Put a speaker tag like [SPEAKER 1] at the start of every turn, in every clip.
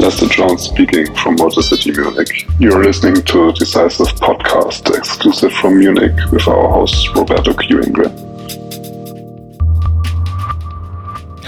[SPEAKER 1] Lester Jones speaking from Motor City Munich. You're listening to Decisive Podcast, exclusive from Munich, with our host Roberto Q.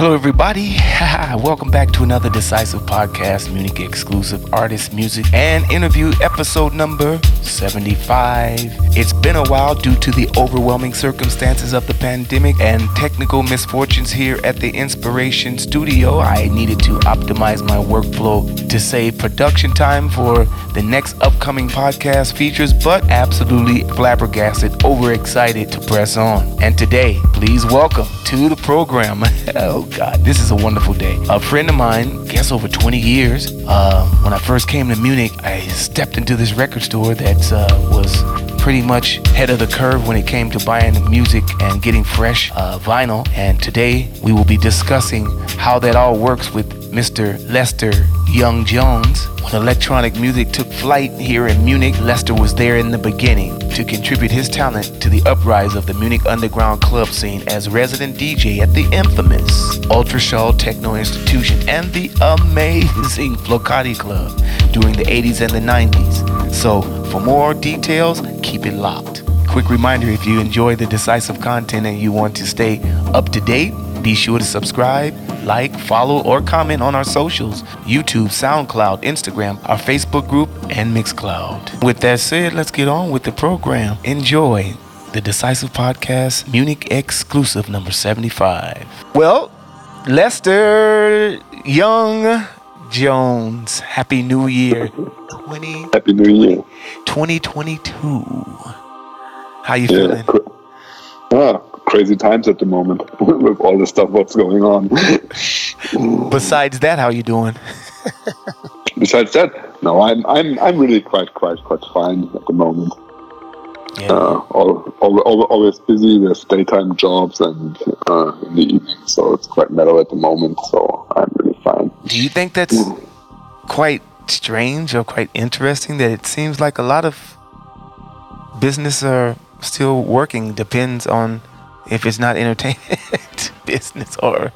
[SPEAKER 2] Hello, everybody. Welcome back to another Decisive Podcast, Munich exclusive artist, music, and interview episode number 75. It's been a while due to the overwhelming circumstances of the pandemic and technical misfortunes here at the Inspiration Studio. I needed to optimize my workflow to save production time for the next upcoming podcast features, but absolutely flabbergasted, overexcited to press on. And today, please welcome to the program. Oh, God, this is a wonderful day. A friend of mine, guess over 20 years, uh, when I first came to Munich, I stepped into this record store that uh, was pretty much head of the curve when it came to buying music and getting fresh uh, vinyl. And today we will be discussing how that all works with Mr. Lester Young Jones. When electronic music took flight here in Munich, Lester was there in the beginning to contribute his talent to the uprise of the Munich underground club scene as resident DJ at the infamous Ultraschall Techno Institution and the amazing Flocati Club during the 80s and the 90s. So, for more details, keep it locked. Quick reminder if you enjoy the decisive content and you want to stay up to date, be sure to subscribe, like, follow, or comment on our socials YouTube, SoundCloud, Instagram, our Facebook group, and Mixcloud. With that said, let's get on with the program. Enjoy the Decisive Podcast Munich exclusive number 75. Well, Lester Young Jones, Happy New Year 20,
[SPEAKER 1] Happy New Year.
[SPEAKER 2] 2022. How you
[SPEAKER 1] Yeah.
[SPEAKER 2] feeling?
[SPEAKER 1] cr- Ah, crazy times at the moment with all the stuff what's going on.
[SPEAKER 2] Besides that, how you doing?
[SPEAKER 1] Besides that, no, I'm I'm I'm really quite quite quite fine at the moment.
[SPEAKER 2] Yeah.
[SPEAKER 1] Uh, all, all, all, always busy with daytime jobs and uh, in the evening, so it's quite mellow at the moment. So I'm really fine.
[SPEAKER 2] Do you think that's quite strange or quite interesting that it seems like a lot of business are still working depends on if it's not entertainment business or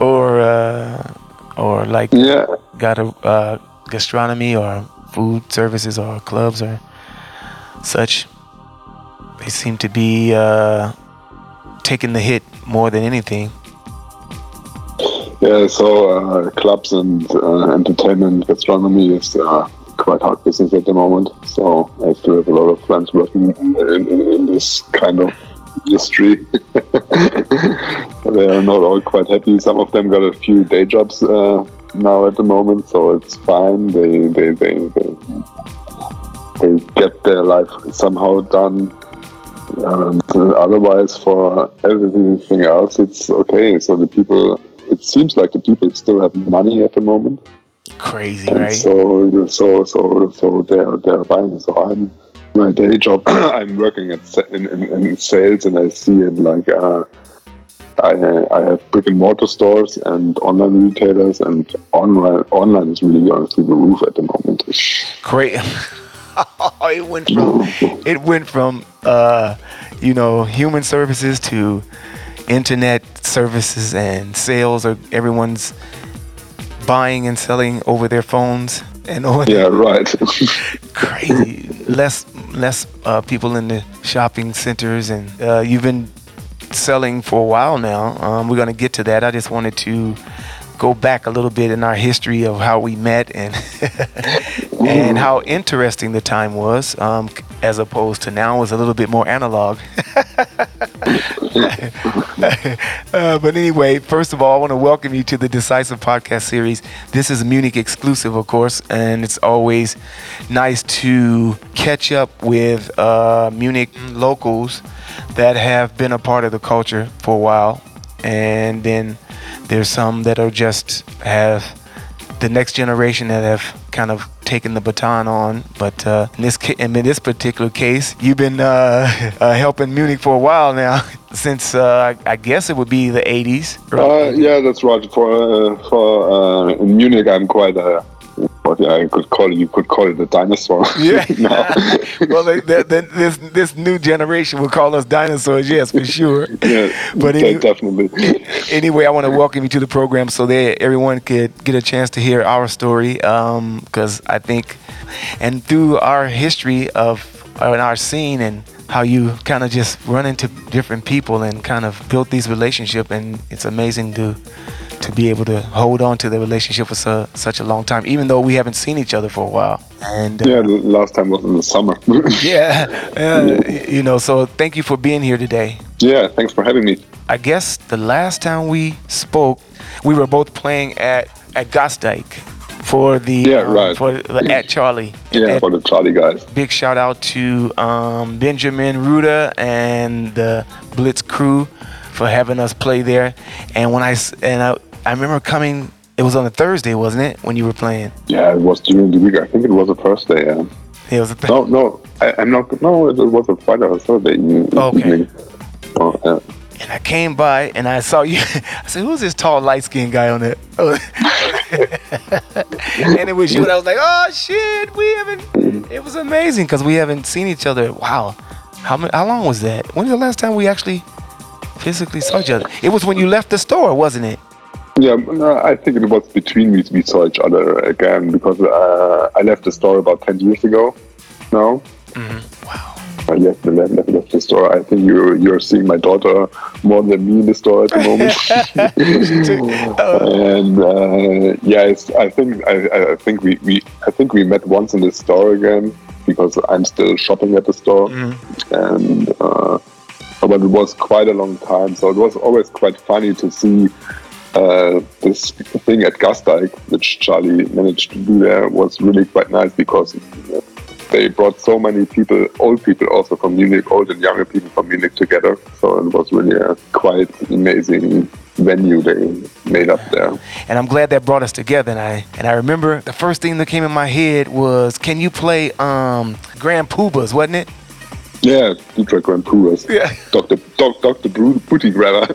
[SPEAKER 2] or uh, or like
[SPEAKER 1] Yeah,
[SPEAKER 2] got a uh, gastronomy or food services or clubs or such. They seem to be uh, taking the hit more than anything.
[SPEAKER 1] Yeah. So uh, clubs and uh, entertainment, gastronomy is uh, quite hard business at the moment. So I still have a lot of friends working in, in, in this kind of industry. they are not all quite happy. Some of them got a few day jobs uh, now at the moment, so it's fine. They they they they, they get their life somehow done. Um, otherwise, for everything else, it's okay. So the people, it seems like the people still have money at the moment.
[SPEAKER 2] Crazy,
[SPEAKER 1] And
[SPEAKER 2] right?
[SPEAKER 1] so, so, so, so they're they're buying. So I'm my day job. I'm working at in, in, in sales, and I see it like uh, I I have brick and mortar stores and online retailers, and online online is really going through the roof at the moment.
[SPEAKER 2] Great. it went from it went from uh, you know human services to internet services and sales. Or everyone's buying and selling over their phones and over
[SPEAKER 1] Yeah, right.
[SPEAKER 2] crazy. less less uh, people in the shopping centers, and uh, you've been selling for a while now. Um, we're gonna get to that. I just wanted to go back a little bit in our history of how we met and and how interesting the time was, um, as opposed to now was a little bit more analog. Uh, but anyway, first of all, I want to welcome you to the Decisive Podcast series. This is Munich exclusive, of course, and it's always nice to catch up with uh, Munich locals that have been a part of the culture for a while. And then there's some that are just have the next generation that have kind of taken the baton on. But uh, in this ca- in this particular case, you've been uh, uh, helping Munich for a while now, since uh, I guess it would be the 80s.
[SPEAKER 1] Uh, yeah, that's right. For uh, for uh, in Munich, I'm quite a But yeah, I could call it, you could call it a dinosaur.
[SPEAKER 2] Yeah. well, they, they, they, this this new generation will call us dinosaurs. Yes, for sure.
[SPEAKER 1] yeah,
[SPEAKER 2] But any-
[SPEAKER 1] definitely.
[SPEAKER 2] anyway, I want to welcome you to the program so that everyone could get a chance to hear our story. Because I think, and through our history of uh, in our scene and how you kind of just run into different people and kind of built these relationships, and it's amazing to to be able to hold on to the relationship for su- such a long time, even though we haven't seen each other for a while. And uh,
[SPEAKER 1] Yeah, last time was in the summer.
[SPEAKER 2] yeah, uh, y- you know. So thank you for being here today.
[SPEAKER 1] yeah, thanks for having me.
[SPEAKER 2] I guess the last time we spoke, we were both playing at at Gasteig for the
[SPEAKER 1] Yeah,
[SPEAKER 2] um,
[SPEAKER 1] right.
[SPEAKER 2] for the at Charlie.
[SPEAKER 1] Yeah,
[SPEAKER 2] And
[SPEAKER 1] for the Charlie guys.
[SPEAKER 2] big shout out to um, Benjamin Ruda and the Blitz crew for having us play there. And when I and I, I remember coming, it was on a Thursday, wasn't it, when you were playing?
[SPEAKER 1] Yeah, it was during the week. I think it was a Thursday. Yeah.
[SPEAKER 2] It was a th-
[SPEAKER 1] No, no, I, I'm not. No, it was a Friday or Saturday evening.
[SPEAKER 2] Okay.
[SPEAKER 1] evening. Oh, yeah.
[SPEAKER 2] And I came by and I saw you. I said, "Who's this tall, light skinned guy on there?" and it was you. And I was like, "Oh shit, we haven't." It was amazing because we haven't seen each other. Wow, how many, how long was that? When was the last time we actually physically saw each other? It was when you left the store, wasn't it?
[SPEAKER 1] Yeah, no, I think it was between we, we saw each other again because uh, I left the store about 10 years ago now.
[SPEAKER 2] Wow.
[SPEAKER 1] I left, left, left, left the store. I think you're, you're seeing my daughter more than me in the store at the moment. and uh, yeah, I think I, I- think we, we I think we met once in the store again because I'm still shopping at the store, and uh, but it was quite a long time. So it was always quite funny to see uh, this thing at Gasteig, which Charlie managed to do there, was really quite nice because they brought so many people, old people also from Munich, old and younger people from Munich together. So it was really a quite amazing venue they made up there.
[SPEAKER 2] And I'm glad that brought us together. And I and I remember the first thing that came in my head was, "Can you play um, Grand Pubahs?" Wasn't it?
[SPEAKER 1] Yeah, Detroit Grand Pubahs.
[SPEAKER 2] Yeah.
[SPEAKER 1] Dr. Doc, Dr. Bru- Booty Grabber.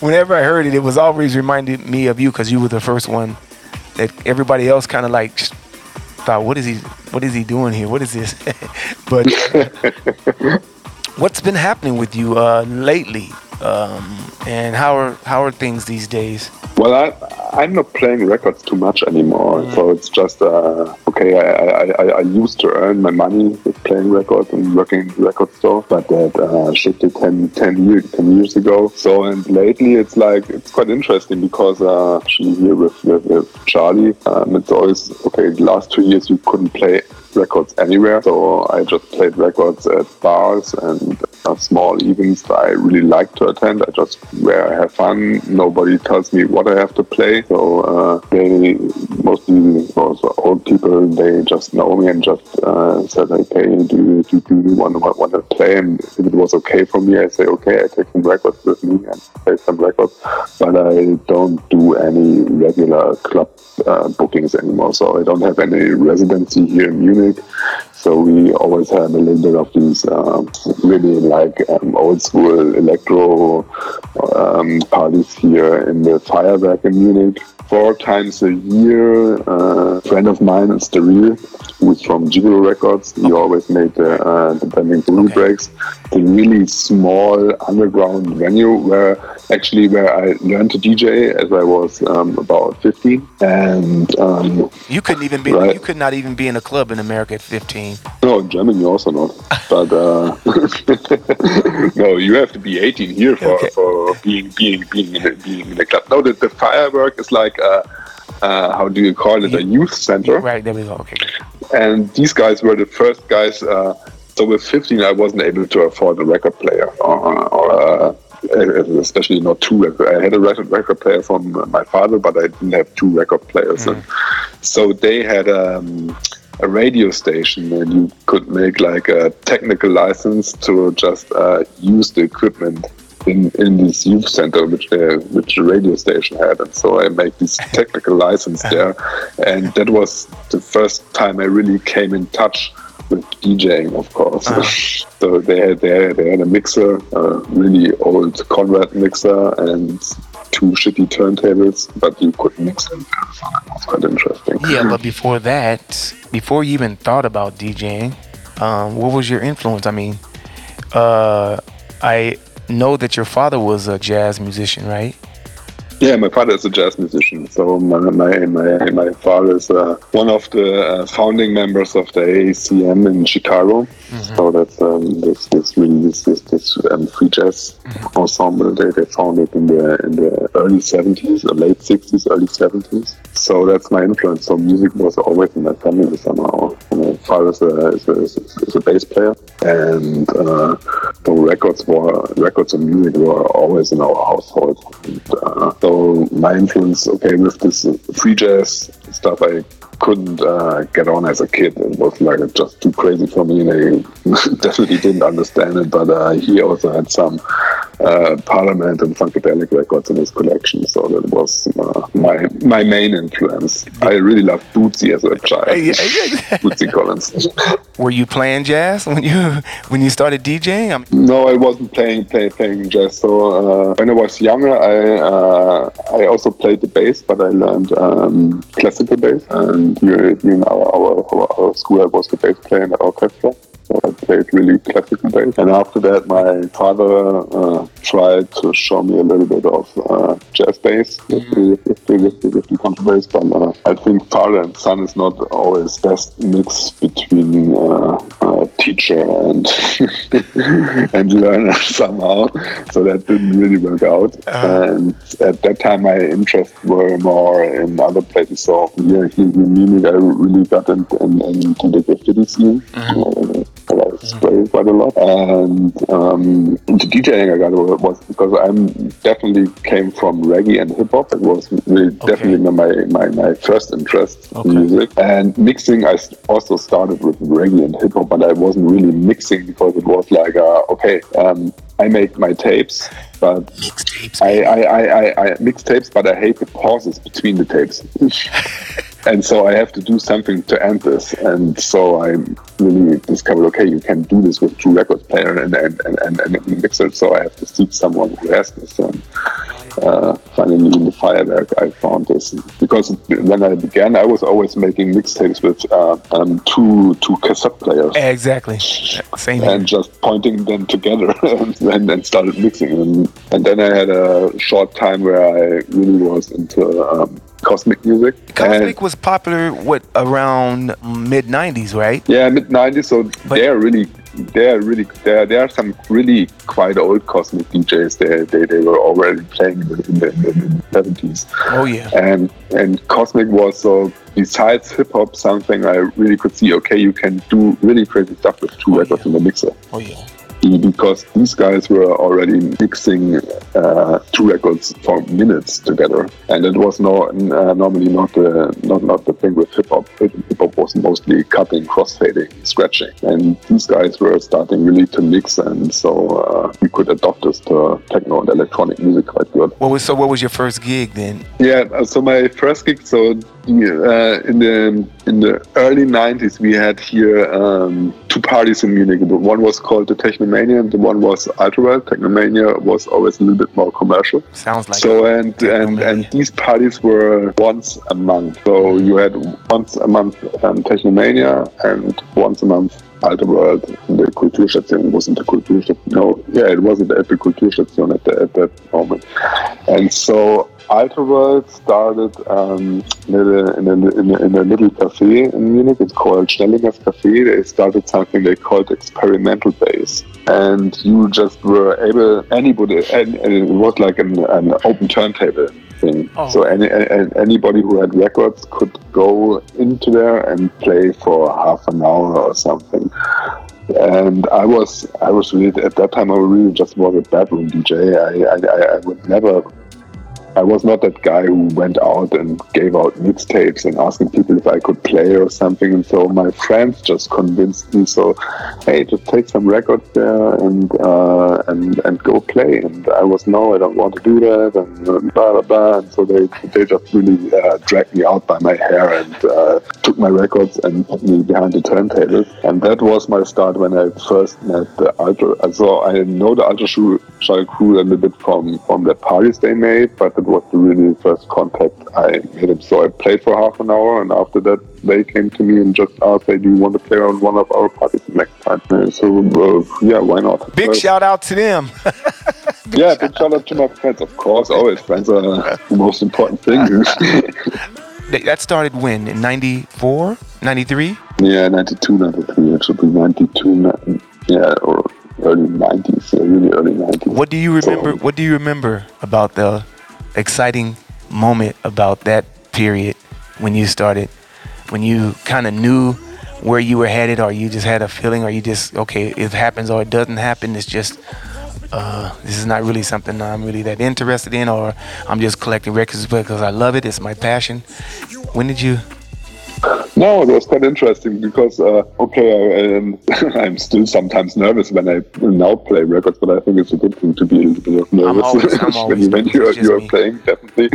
[SPEAKER 2] whenever I heard it, it was always reminded me of you because you were the first one that everybody else kind of like thought, "What is he? What is he doing here? What is this?" but what's been happening with you uh, lately, um, and how are how are things these days?
[SPEAKER 1] Well, I, I'm not playing records too much anymore, so it's just uh, okay. I, I, I, used to earn my money with playing records and working in the record store, but that uh, shifted 10, 10, years, 10 years ago. So, and lately it's like it's quite interesting because uh, actually here with, with, with Charlie, um, it's always okay. The last two years we couldn't play records anywhere, so I just played records at bars and small events that I really like to attend. I just where I have fun. Nobody tells me what I have to play, so uh, they mostly also old people. They just know me and just uh, said, "Okay, do you, do, do you want, want, want to play?" And if it was okay for me, I say, "Okay, I take some records with me and play some records." But I don't do any regular club uh, bookings anymore, so I don't have any residency here in Munich. So we always had a little bit of these um, really like um, old school electro um, parties here in the Feierwerk in Munich. Four times a year, uh, a friend of mine, Steril, who's from Gigolo Records, he always made the, uh, the Bending Blue
[SPEAKER 2] Okay.
[SPEAKER 1] Breaks, the really small underground venue where actually where I learned to DJ as I was um, about 15. And um,
[SPEAKER 2] You couldn't even be.
[SPEAKER 1] Right.
[SPEAKER 2] You could not even be in a club in America at 15.
[SPEAKER 1] No, in Germany also not. But uh, no, you have to be 18 here for,
[SPEAKER 2] Okay.
[SPEAKER 1] for being being being in a, being in a club. No, the, the Feierwerk is like uh, uh, how do you call it? A youth center.
[SPEAKER 2] Right there we go. Okay.
[SPEAKER 1] And these guys were the first guys. Uh, so with 15, I wasn't able to afford a record player, or, or uh, especially not two record. I had a record, record player from my father, but I didn't have two record players. And so they had um, a radio station, and you could make like a technical license to just uh, use the equipment. In, in this youth center, which they, which the radio station had, and so I made this technical license there, and that was the first time I really came in touch with DJing, of course. so they had, they had they had a mixer, a really old Conrad mixer, and two shitty turntables, but you could mix them. So that was quite interesting.
[SPEAKER 2] Yeah, but before that, before you even thought about DJing, um, what was your influence? I mean, uh, I know that your father was a jazz musician, right?
[SPEAKER 1] Yeah, my father is a jazz musician. So my my my, my father is uh, one of the uh, founding members of the AACM in Chicago. Mm-hmm. So that's um, this this really this this, this um, free jazz mm-hmm. ensemble. They, they founded in the in the early seventies, or late sixties, early seventies. So that's my influence. So music was always in my family somehow. My father is a is a, is a bass player, and uh, the records were records and music were always in our household. And, uh, so my influence, okay, with this free jazz stuff, I couldn't uh, get on as a kid. It was like just too crazy for me, and I definitely didn't understand it. But uh, he also had some uh, Parliament and Funkadelic records in his collection, so that was uh, my my main influence. I really loved Bootsy as a child. Bootsy Collins.
[SPEAKER 2] Were you playing jazz when you when you started DJing? I'm-
[SPEAKER 1] no, I wasn't playing play, playing jazz. So uh, when I was younger, I uh, I also played the bass, but I learned um, classical And here in our, our, our, school, was the bass player in the orchestra. So I played really classical bass. And after that, my father uh, tried to show me a little bit of uh, jazz bass with the, with the, with the, with the contrabass. But uh, I think father and son is not always best mix between uh, teacher and and learner somehow. So that didn't really work out. Uh-huh. And at that time, my interests were more in other places. So here, here in Munich, I really got into, in, into the graffiti scene. Uh-huh. I mm-hmm. quite a lot. And um, into DJing, I got was because I'm definitely came from reggae and hip hop. It was really okay. definitely my, my, my first interest okay. in music. And mixing, I also started with reggae and hip hop, but I wasn't really mixing because it was like, uh, okay, um, I make my tapes, but I, I, I, I, I mix tapes, but I hate the pauses between the tapes. and so I have to do something to end this. And so I really discovered, okay, you can do this with two record player and and, and, and, and mixer. So I have to seek someone who has this. And uh, finally, in the Feierwerk, I found this because when I began, I was always making mixtapes with uh, um, two two cassette players.
[SPEAKER 2] Exactly,
[SPEAKER 1] same. And here. just pointing them together and then started mixing. And, and then I had a short time where I really was into. Um, Cosmic music.
[SPEAKER 2] Cosmic and was popular what around mid '90s, right?
[SPEAKER 1] Yeah, mid '90s. So but, they're really, they're really, there. There are some really quite old Cosmic DJs. They they, they were already playing in the, in the 70s.
[SPEAKER 2] Oh yeah.
[SPEAKER 1] And and Cosmic was so besides hip hop something I really could see. Okay, you can do really crazy stuff with two oh, records yeah. in the mixer.
[SPEAKER 2] Oh yeah
[SPEAKER 1] because these guys were already mixing uh, two records for minutes together, and it was no uh, normally not the not not the thing with hip hop. Hip hop was mostly cutting, crossfading, scratching, and these guys were starting really to mix, and so uh, we could adopt this to techno and electronic music quite good.
[SPEAKER 2] What was so? What was your first gig then?
[SPEAKER 1] Yeah, uh, so my first gig, so uh, in the in the early 90s we had here um, two parties in Munich. One was called the Technomania and the one was Ultraworld. Technomania was always a little bit more commercial.
[SPEAKER 2] Sounds like
[SPEAKER 1] so. And and and these parties were once a month. So you had once a month um, Technomania and once a month In the Kulturstation. wasn't the Kulturstation. No, yeah, it wasn't at the Kulturstation at, the, at that moment. And so Ultraworld started um, in, a, in, a, in, a, a, little cafe in Munich. It's called Schnellinger's Cafe. They started something they called experimental bass. And you just were able, anybody, and, and it was like an, an open turntable. Oh. So any, any, anybody who had records could go into there and play for half an hour or something and I was I was really at that time I really just was a bedroom DJ. I I, I would never I was not that guy who went out and gave out mixtapes and asking people if I could play or something. And so my friends just convinced me. So, hey, just take some records there and uh, and and go play. And I was no, I don't want to do that, and blah blah blah. And so they they just really uh, dragged me out by my hair and uh, took my records and put me behind the turntable. And that was my start when I first met the Ultra. So I know the Ultra Schall crew a little bit from from the parties they made, but the was the really first contact I made him. So I played for half an hour, and after that, they came to me and just asked, "Hey, do you want to play on one of our parties next time?" And so uh, yeah, why not?
[SPEAKER 2] Big
[SPEAKER 1] Uh,
[SPEAKER 2] shout out to them.
[SPEAKER 1] yeah, big shout out to my friends, of course. Always friends are the most important thing.
[SPEAKER 2] that started when? In 94? 93?
[SPEAKER 1] yeah, 92, 93. It should be 92, ni- yeah, or early 90s, yeah, really early 90s.
[SPEAKER 2] What do you remember?
[SPEAKER 1] So-
[SPEAKER 2] What do you remember about the exciting moment about that period when you started, when you kind of knew where you were headed, or you just had a feeling, or you just okay, it happens or it doesn't happen. It's just uh, this is not really something I'm really that interested in, or I'm just collecting records because I love it. It's my passion. When did you?
[SPEAKER 1] No, it was quite interesting because, uh, okay, I, um, I'm still sometimes nervous when I now play records, but I think it's a good thing to be a little bit nervous
[SPEAKER 2] always- I'm
[SPEAKER 1] when,
[SPEAKER 2] always
[SPEAKER 1] when you're, you're
[SPEAKER 2] me.
[SPEAKER 1] playing, definitely.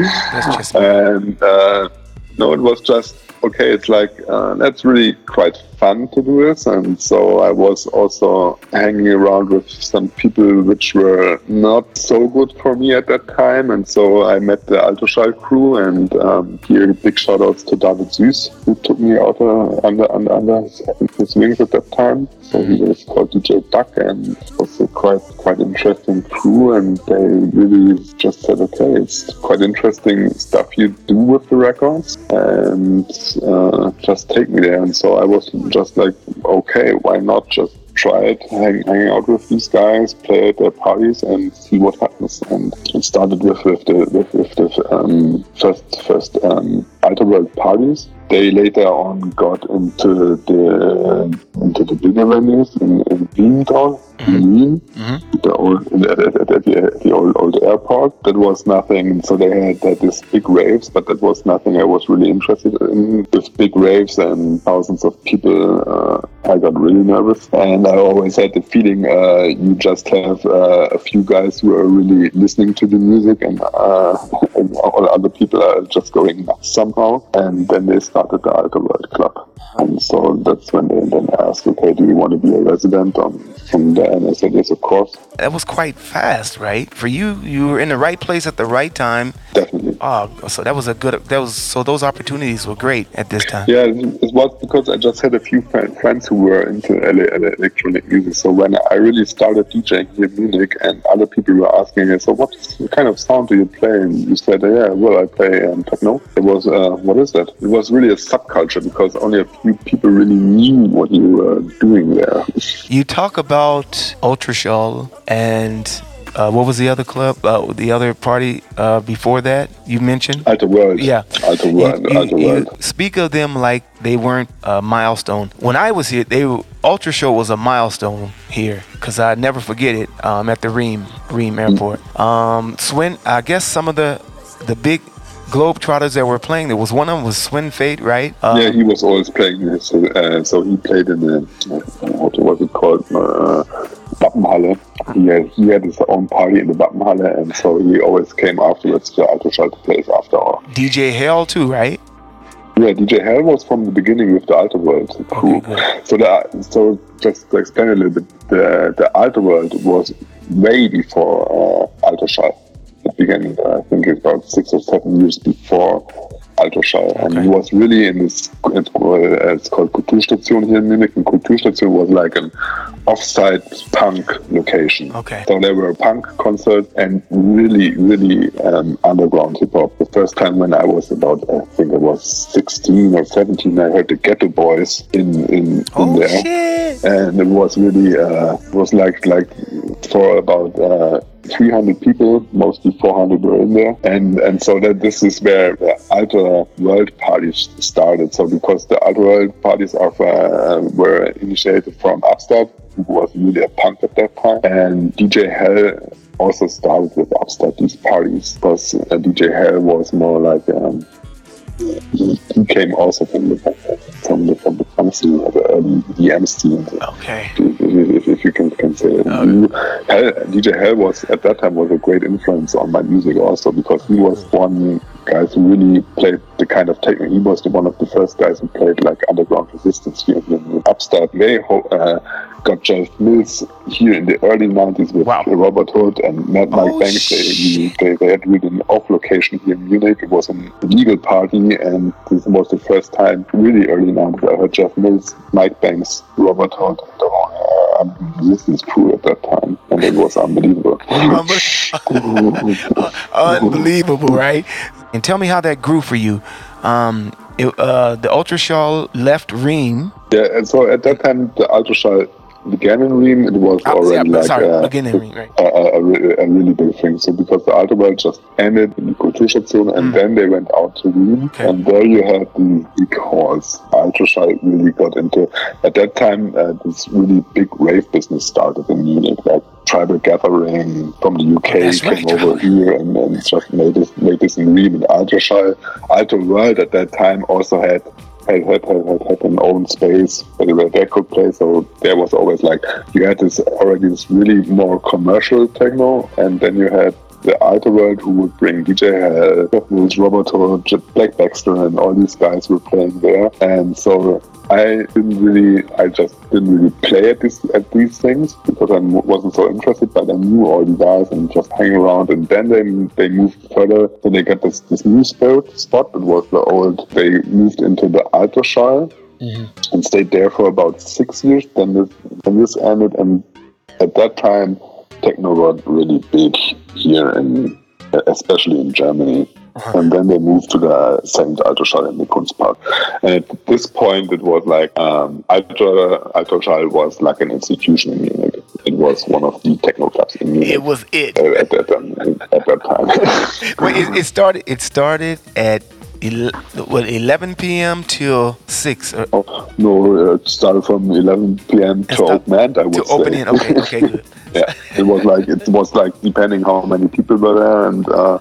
[SPEAKER 1] And uh, no, it was just okay. It's like uh, that's really quite fun to do this, and so I was also hanging around with some people which were not so good for me at that time, and so I met the Ultraschall crew, and um, here big shout outs to David Süß who took me out uh, under under under his, his wings at that time. So he was called DJ Duck, and it was a quite quite interesting crew, and they really just said, okay, it's quite interesting stuff you do with the records, and uh, just take me there. And so I was just like, okay, why not just try it, hang, hang out with these guys, play at their parties, and see what happens. And it started with, with the with, with the um, first first um, Ultraworld parties. They later on got into the into the bigger venues in, in Wiental, Riem, the old the, the old old airport. That was nothing. So they had, had this big raves, but that was nothing I was really interested in. With big raves and thousands of people, uh, I got really nervous, and I always had the feeling uh, you just have uh, a few guys who are really listening to the music, and, uh, and all other people are just going nuts somehow. And then they started the Ultraworld Club. And so that's when they then asked, okay, do you want to be a resident on, from there? And I said, yes, of course,
[SPEAKER 2] That was quite fast, right? For you, you were in the right place at the right time.
[SPEAKER 1] definitely.
[SPEAKER 2] Oh, so that was a good. That was so those opportunities were great at this time.
[SPEAKER 1] Yeah, it it was because I just had a few friends who were into ele- ele- electronic music. So when I really started DJing here in Munich, and other people were asking me, "So what kind of sound do you play?" And you said, "Yeah, well, I play um, techno." It was uh, what is that? It was really a subculture because only a few people really knew what you were doing there.
[SPEAKER 2] You talk about Ultraschall and uh, what was the other club? Uh, the other party uh, before that you mentioned?
[SPEAKER 1] Ultraworld,
[SPEAKER 2] Yeah.
[SPEAKER 1] Alter
[SPEAKER 2] You-
[SPEAKER 1] World,
[SPEAKER 2] you-
[SPEAKER 1] Alter
[SPEAKER 2] you speak of them like they weren't a milestone. When I was here, they were, Ultraschall was a milestone here because I never forget it um, at the Riem Riem Airport. Um, Sven, I guess some of the the big Globetrotters that were playing. There was one of them was Sven Väth, right? Um,
[SPEAKER 1] yeah, he was always playing this. So, uh, so he played in the uh, what was it called? Uh, Wappenhalle. He had, he had his own party in the Wappenhalle, and so he always came afterwards to Ultraschall to play after all.
[SPEAKER 2] DJ Hell too, right?
[SPEAKER 1] Yeah, DJ Hell was from the beginning with the Ultraworld crew.
[SPEAKER 2] good.
[SPEAKER 1] so the, so just to explain a little bit, the the Ultraworld was way before uh, Ultraschall. It began, uh, I think, about six or seven years before Ultraschall, and
[SPEAKER 2] Okay.
[SPEAKER 1] he was really in this. It's called, uh, it's called Kulturstation here in Munich, and Kulturstation was like an off-site punk location.
[SPEAKER 2] Okay.
[SPEAKER 1] So there were punk concerts and really, really um, underground hip hop. The first time when I was about, I think I was 16 or 17, I heard the Geto Boys in in, in
[SPEAKER 2] Oh
[SPEAKER 1] there,
[SPEAKER 2] shit!
[SPEAKER 1] and it was really uh, it was like like for about. Uh, 300 people, mostly 400 were in there, and and so that this is where the Alter World parties started. So because the Ultraworld parties are uh, were initiated from Upstart, who was really a punk at that time, and DJ Hell also started with Upstart these parties. Because uh, DJ Hell was more like um, he, came also from the from the from uh, um, the or the early EDM scene
[SPEAKER 2] Okay.
[SPEAKER 1] if, if you can, can say it. You- Hell, DJ Hell was at that time was a great influence on my music also because he was mm. one guy who really played the kind of techno. He was the one of the first guys who played like underground resistance here in the upstart. They uh, got Jeff Mills here in the early 90s with
[SPEAKER 2] Wow.
[SPEAKER 1] Robert Hood and Mad Mike
[SPEAKER 2] Oh,
[SPEAKER 1] Banks. They, they, they had really an off location here in Munich. It was an illegal party, and this was the first time, really early 90s, I heard Jeff Mills, Mike Banks, Robert Hood, and the whole uh, resistance crew at that time, and it was unbelievable.
[SPEAKER 2] Unbelievable, right? And tell me how that grew for you. Um, it, uh, the Ultraschall left Riem.
[SPEAKER 1] yeah, and so at that time, the Ultraschall began in Riem. It was
[SPEAKER 2] Oh,
[SPEAKER 1] already
[SPEAKER 2] yeah,
[SPEAKER 1] like
[SPEAKER 2] sorry, beginning Riem, right?
[SPEAKER 1] a, a, a a really big thing. So because the Ultraworld just ended in the Kulturstation and
[SPEAKER 2] Mm.
[SPEAKER 1] then they went out to Riem
[SPEAKER 2] Okay.
[SPEAKER 1] and there you had the big halls. Ultraschall really got into, at that time, uh, this really big rave business started in Munich, like tribal gathering from the UK
[SPEAKER 2] That's
[SPEAKER 1] came
[SPEAKER 2] right,
[SPEAKER 1] over here and, and just made this, made this in Riem and Ultraschall. Ultraworld at that time also had had, had, had, had, had an own space where they could play. So there was always like you had this already this really more commercial techno, and then you had the Ultraworld who would bring DJ Hell, Jeff Mills, Robert Hood, Blake Baxter, and all these guys were playing there. And so I didn't really, I just didn't really play at this at these things because I wasn't so interested. But I knew all the guys and just hang around. And then they they moved further. Then they got this this new spot. Spot it was the old. They moved into the Ultraschall mm-hmm. and stayed there for about six years. Then this, then this ended, and at that time, techno got really big here in, especially in Germany. And then they moved to the second Ultraschall in the Kunstpark. And at this point, it was like um, Ultraschall was like an institution in Munich. It was one of the techno clubs in Munich.
[SPEAKER 2] It was it.
[SPEAKER 1] uh, at, that, um, at that time.
[SPEAKER 2] Wait, it, it started. It started at el- what 11 p.m. till six. Or,
[SPEAKER 1] Oh, no, it started from 11 p.m. to open I would
[SPEAKER 2] to
[SPEAKER 1] say.
[SPEAKER 2] open in. Okay, okay, good.
[SPEAKER 1] yeah, it was like it was like depending how many people were there, and uh,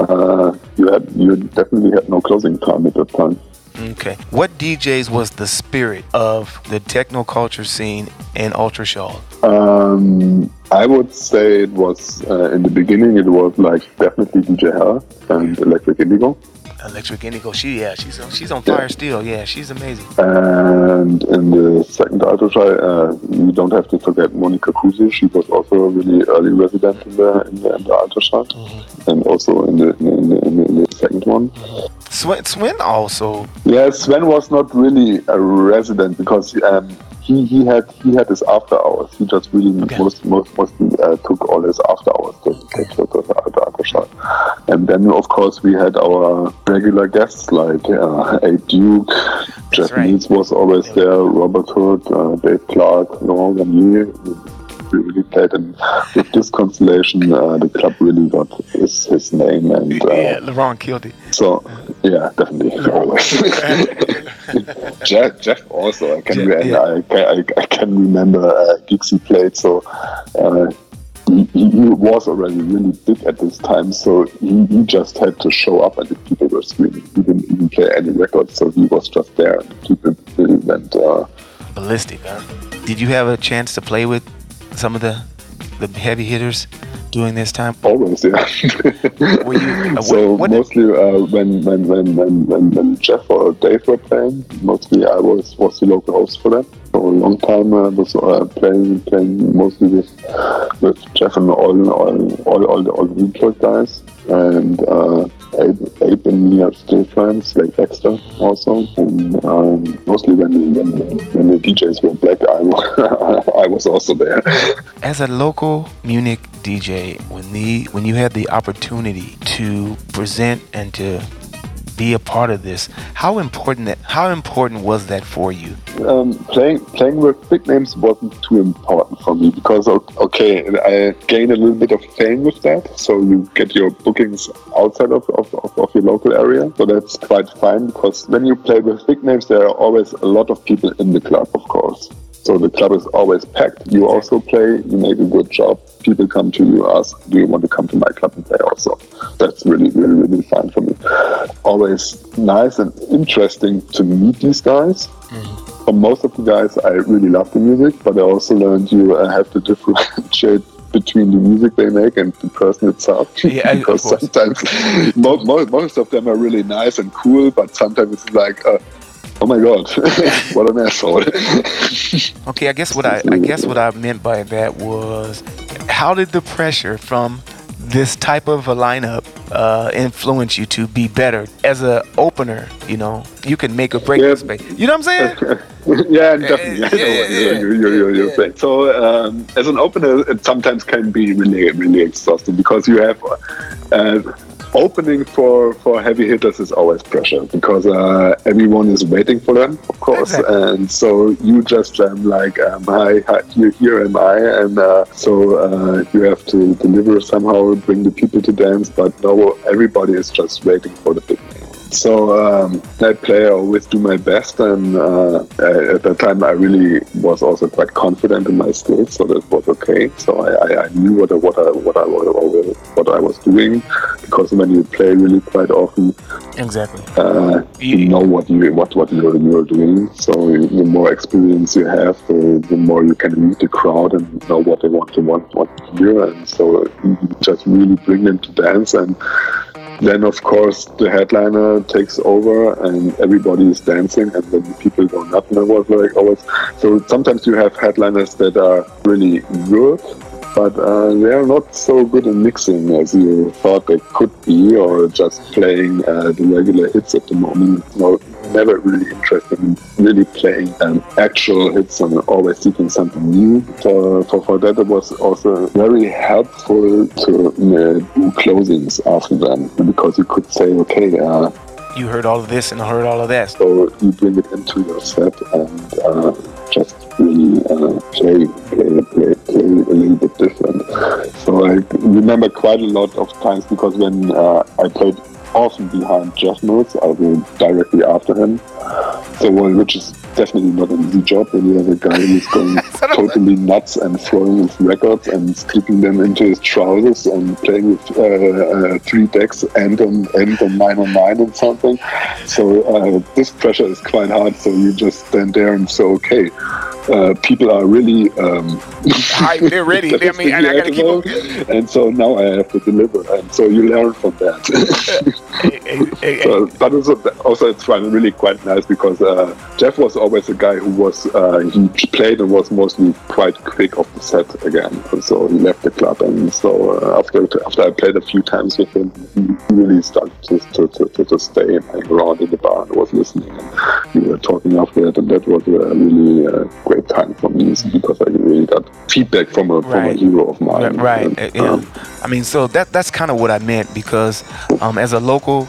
[SPEAKER 1] uh, you had you definitely had no closing time at that time.
[SPEAKER 2] Okay. What DJs was the spirit of the techno culture scene in Ultraschall?
[SPEAKER 1] Um, I would say it was uh, in the beginning. It was like definitely DJ Hell and Electric Indigo,
[SPEAKER 2] Electric Indigo. She yeah, she's on, she's on fire still. Yeah, she's amazing.
[SPEAKER 1] and in the second Ultraschall, uh, you don't have to forget Monika Kruse. She was also a really early resident in the in the, in the Ultraschall, and also in the in the, in the, in the second one.
[SPEAKER 2] Sven, Sven also.
[SPEAKER 1] Yeah, Sven was not really a resident because um, he, he had he had his after hours. He just really
[SPEAKER 2] Okay.
[SPEAKER 1] most most mostly uh, took all his after hours to, to, to, to the after shot. And then of course we had our regular guests like uh, A Duke, Jeff
[SPEAKER 2] right.
[SPEAKER 1] Needs was always there, Robert Hood, uh, Dave Clarke, Laurent Garnier. We really played, and with this constellation, uh, the club really got his, his name, and uh,
[SPEAKER 2] Yeah, LeBron killed it.
[SPEAKER 1] so yeah, definitely. Jeff, Jeff also. I can
[SPEAKER 2] Jeff, yeah.
[SPEAKER 1] I, can I, I can remember uh, gigs he played. So uh, he, he he was already really big at this time. So he, he just had to show up, and the people were screaming. He didn't even play any records, so he was just there. And people really went. Uh,
[SPEAKER 2] Ballistic, huh? Did you have a chance to play with some of the the heavy hitters during this time?
[SPEAKER 1] Always, yeah.
[SPEAKER 2] You- uh,
[SPEAKER 1] so
[SPEAKER 2] what- what-
[SPEAKER 1] mostly uh, when, when, when, when, when, Jeff or Dave were playing, mostly I was was the local host for them. For a long time, I was uh, playing playing mostly with with Jeff and all all all, all the all the Detroit guys. And and me are still friends, like Dexter also. And um, mostly when, when when the DJs were black, I, I was also there.
[SPEAKER 2] As a local Munich DJ, when the when you had the opportunity to present and to be a part of this, how important that how important was that for you?
[SPEAKER 1] um, playing playing with big names wasn't too important for me because okay, I gained a little bit of fame with that, so you get your bookings outside of, of, of, of your local area, so that's quite fine. Because when you play with big names, there are always a lot of people in the club, of course. So the club is always packed. You also play, you make a good job. People come to you, ask, "Do you want to come to my club and play?" Also, that's really, really, really fun for me. Always nice and interesting to meet these guys for most of the guys, I really love the music, but I also learned you uh, have to differentiate between the music they make and the person itself.
[SPEAKER 2] Yeah,
[SPEAKER 1] because sometimes mo- mo- most of them are really nice and cool, but sometimes it's like, uh, Oh my god, what an asshole!
[SPEAKER 2] okay, I guess what I, I guess what I meant by that was, how did the pressure from this type of a lineup uh, influence you to be better as an opener? You know, you can make or break yeah. space. You know what I'm saying?
[SPEAKER 1] yeah, definitely. Yeah, yeah. So, um, as an opener, it sometimes can be really, really exhausting because you have. Uh, opening for for heavy hitters is always pressure because uh, everyone is waiting for them, of course, exactly. and so you just um, like, um, hi, hi, here, here am I, and uh, so uh, you have to deliver somehow, bring the people to dance, but no, everybody is just waiting for the big name. So um, I play, I always do my best, and uh, at that time I really was also quite confident in my skills, so that was okay. So I, I, knew what I, what I what I what I was doing, because when you play really quite often,
[SPEAKER 2] exactly,
[SPEAKER 1] uh, you know what you what what you're you're doing. So the more experience you have, the, the more you can read the crowd and know what they want to want want to hear, and so just really bring them to dance and then, of course, the headliner takes over and everybody is dancing, and then people go nuts. And it was like always. So sometimes you have headliners that are really good, but uh, they are not so good in mixing as you thought they could be, or just playing uh, the regular hits at the moment. Never really interested in really playing um, actual hits and always seeking something new. So for, for that, it was also very helpful to uh, do closings after them because you could say, okay, uh,
[SPEAKER 2] you heard all of this and heard all of that.
[SPEAKER 1] So you bring it into your set and uh, just really uh, play, play, play, play a little bit different. So I remember quite a lot of times because when uh, I played often behind Jeff Mills. I will directly after him. So, which is definitely not an easy job when you have a guy who's going totally nuts and throwing his records and slipping them into his trousers and playing with uh, uh, three decks and on and on nine on nine and something. So uh, this pressure is quite hard. So you just stand there and say, okay uh, people are really um,
[SPEAKER 2] they're ready. I mean, and I gotta keep.
[SPEAKER 1] And so now I have to deliver, and so you learn from that. so, but also, also it's fun, really quite nice because uh, Jeff was always a guy who was uh, he played and was mostly quite quick off the set again. And so he left the club, and so uh, after after I played a few times with him, he really started to to, to, to stay and hang around in the bar and was listening. And we were talking after that, and that was a really uh, great time for me because I really got feedback from a, from a hero of mine.
[SPEAKER 2] Right. And, um, I mean, so that that's kind of what I meant because um, as a local,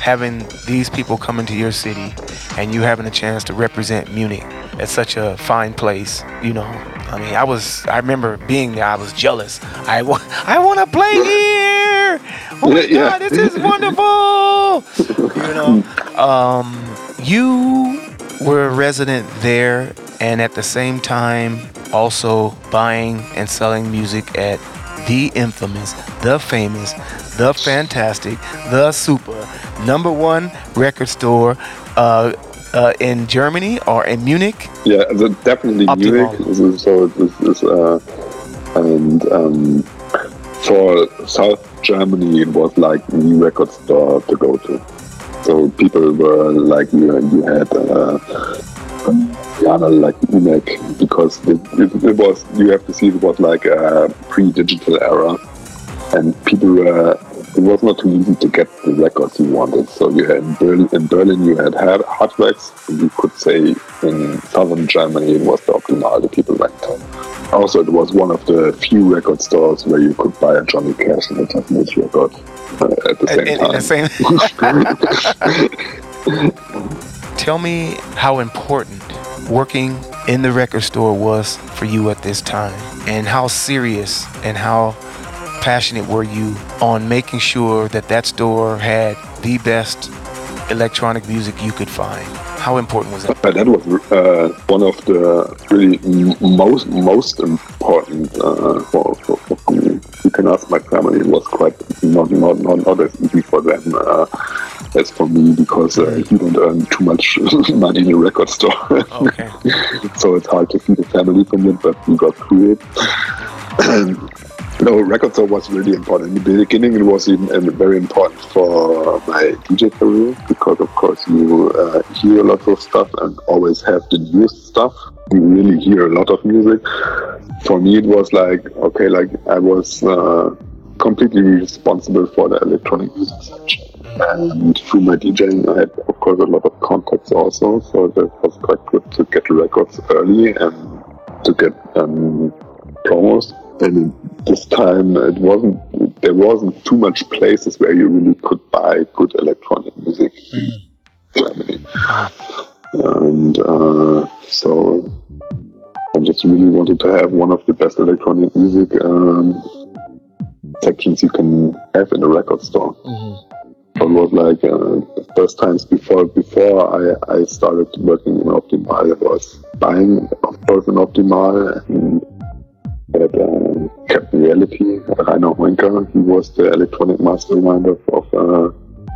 [SPEAKER 2] having these people come into your city and you having a chance to represent Munich at such a fine place, you know. I mean, I was I remember being there. I was jealous. I want I want to play here. Oh my yeah. god, this is wonderful. you know, um, you were a resident there and at the same time also buying and selling music at the infamous, the famous, the fantastic, the super number one record store uh, uh, in Germany or in Munich?
[SPEAKER 1] Yeah, definitely Munich. So this is, uh, and um, for South Germany, it was like the record store to go to. So people were like, you, you had uh, Jana like EMAC because it, it, it, was you have to see it was like a pre-digital era, and people were. It was not too easy to get the records you wanted. So you had in Berlin, in Berlin you had Hardwax. You could say in southern Germany it was the Optimal the people went to. Also, it was one of the few record stores where you could buy a Johnny Cash and a Tough record uh, at the same
[SPEAKER 2] in,
[SPEAKER 1] time.
[SPEAKER 2] In the same Tell me how important working in the record store was for you at this time? And how serious and how passionate were you on making sure that that store had the best electronic music you could find? How important was that?
[SPEAKER 1] That was uh, one of the really most most important uh, for, for, for, me. You can ask my family; it was quite not not not, not as easy for them uh, as for me because uh, you don't earn too much money in a record store. Okay. so it's hard to feed the family from it, but we got through it. No, record store was really important. In the beginning, it was even very important for my DJ career because, of course, you uh, hear a lot of stuff and always have the newest stuff. You really hear a lot of music. For me, it was like okay, like I was uh, completely responsible for the electronic music section. And through my DJing, I had, of course, a lot of contacts also. So that was quite good to get records early and to get um, promos. And this time, it wasn't. There wasn't too much places where you really could buy good electronic music in Germany. And uh, so I just really wanted to have one of the best electronic music um, sections you can have in a record store. Mm-hmm. It was like uh, first times before before I, I started working in Optimal. I was buying, of course, an Optimal and um, Captain Reality, Rainer Hoenker. He was the electronic mastermind of of, uh,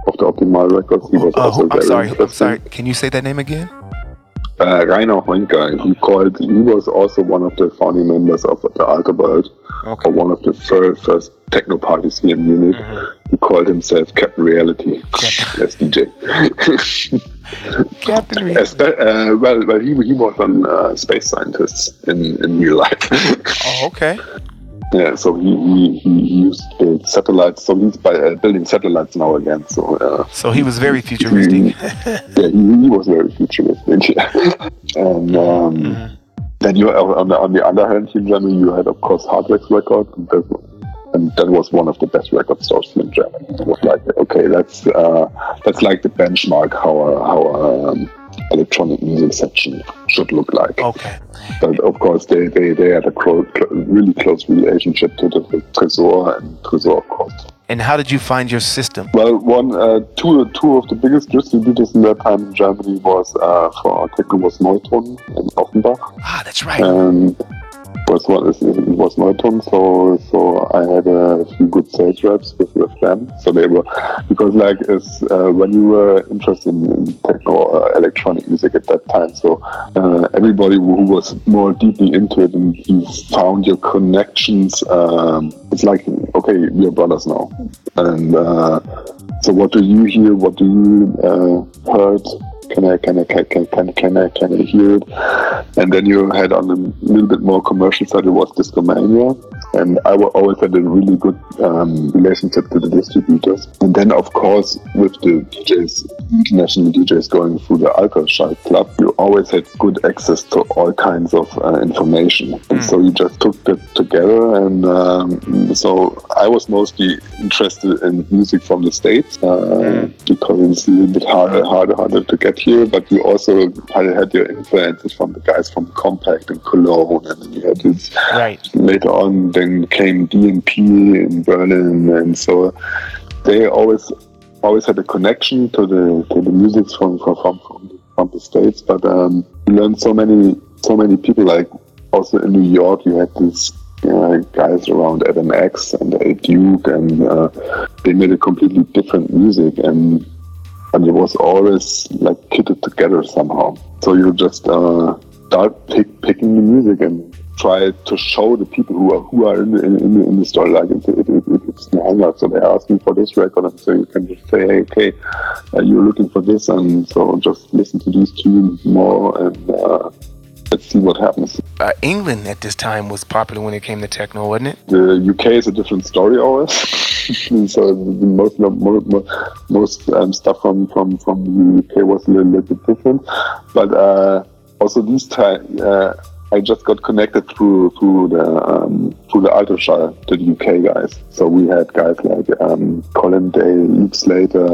[SPEAKER 1] of the Optimal records. He was
[SPEAKER 2] uh, also I'm sorry. I'm sorry. Can you say that name again?
[SPEAKER 1] Uh, Rainer Hoenker. He called. He was also one of the founding members of the Ultraworld, okay. or one of the first, first techno parties here in Munich. Mm-hmm. He called himself Captain Reality Captain. as DJ.
[SPEAKER 2] Captain Reality.
[SPEAKER 1] Uh, well, well, he, he was a uh, space scientist in, in real life.
[SPEAKER 2] oh, okay.
[SPEAKER 1] Yeah, so he, he, he used satellites. So he's by, uh, building satellites now again. So uh,
[SPEAKER 2] so he was very futuristic.
[SPEAKER 1] He, yeah, he, he, was very futuristic. and um, mm-hmm. then you on the on the other hand, in Germany, you had of course Hardwax Record. And and that was one of the best record stores in Germany. It was like, okay, that's uh, that's like the benchmark how how um, electronic music section should look like.
[SPEAKER 2] Okay.
[SPEAKER 1] But of course, they they, they had a clo- cl- really close relationship to the, the Tresor and Tresor, of course.
[SPEAKER 2] And how did you find your system?
[SPEAKER 1] Well, one, uh, two, two of the biggest distributors in that time in Germany was uh, for techno was Neutron and Offenbach.
[SPEAKER 2] Ah, that's right.
[SPEAKER 1] Was one it was Neutron, so so I had a few good sales reps with, with them. So they were because like as uh, when you were interested in techno uh, electronic music at that time, so uh, everybody who was more deeply into it and you found your connections. Um, it's like okay, we're brothers now, and uh, so what do you hear? What do you uh, heard? Can I can I can can can I can I hear it? And then you had on a little bit more commercial side it was Discomania, and I always had a really good um, relationship to the distributors. And then of course with the DJs, international DJs going through the Ultraschall Club, you always had good access to all kinds of uh, information, and mm. so you just took that together. And um, so I was mostly interested in music from the states uh, mm. because it's a little bit harder harder harder to get here, but you also had your influences from the guys from Kompakt and Cologne, and you had this
[SPEAKER 2] right.
[SPEAKER 1] later on. Then came DNP in Berlin, and so they always always had a connection to the to the music from from from, from the states. But um, you learned so many so many people. Like also in New York, you had these uh, guys around Adam X and A Duke, and uh, they made a completely different music. And and it was always like kitted together somehow. So you just uh, start pick, picking the music and try to show the people who are who are in the, in, in the store. Like if, if, if it's the hangout, so they're asking for this record, and so you can just say, hey, okay, uh, you're looking for this, and so just listen to these two more and. Uh, let's see what happens.
[SPEAKER 2] Uh, England at this time was popular when it came to techno, wasn't it?
[SPEAKER 1] The UK is a different story always. so most most, most um, stuff from, from, from the UK was a little, little bit different. But uh, also this time, uh, I just got connected through through the um, through the Ultraschall, the UK guys. So we had guys like um, Colin Dale, Luke Slater,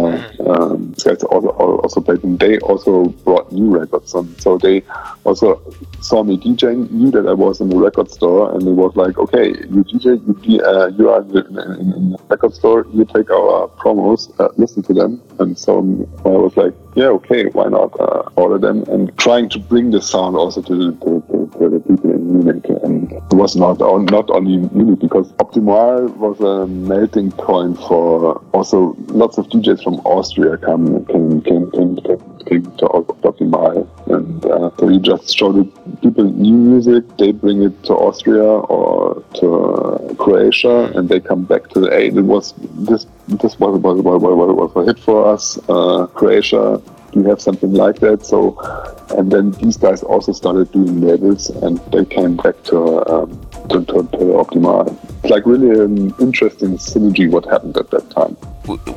[SPEAKER 1] um, these guys also, also played, and they also brought new records. So they also saw me DJing, knew that I was in the record store, and they was like, okay, you DJ, you, uh, you are in the, in, in the, record store, you take our promos, uh, listen to them, and so I was like, yeah, okay, why not uh, order them? And trying to bring the sound also to the, to, to the people in Munich. And it was not not only Munich because Optimal was a melting point for also lots of DJs from Austria come came came came, came, to Optimal, and uh, so you just show the people new music, they bring it to Austria or to Croatia, and they come back to the eight. It was this this was was, was, was, was a hit for us. Uh, Croatia, we have something like that. So, and then these guys also started doing labels, and they came back to um, to, to, to Optimal. It's like really an interesting synergy what happened at that time.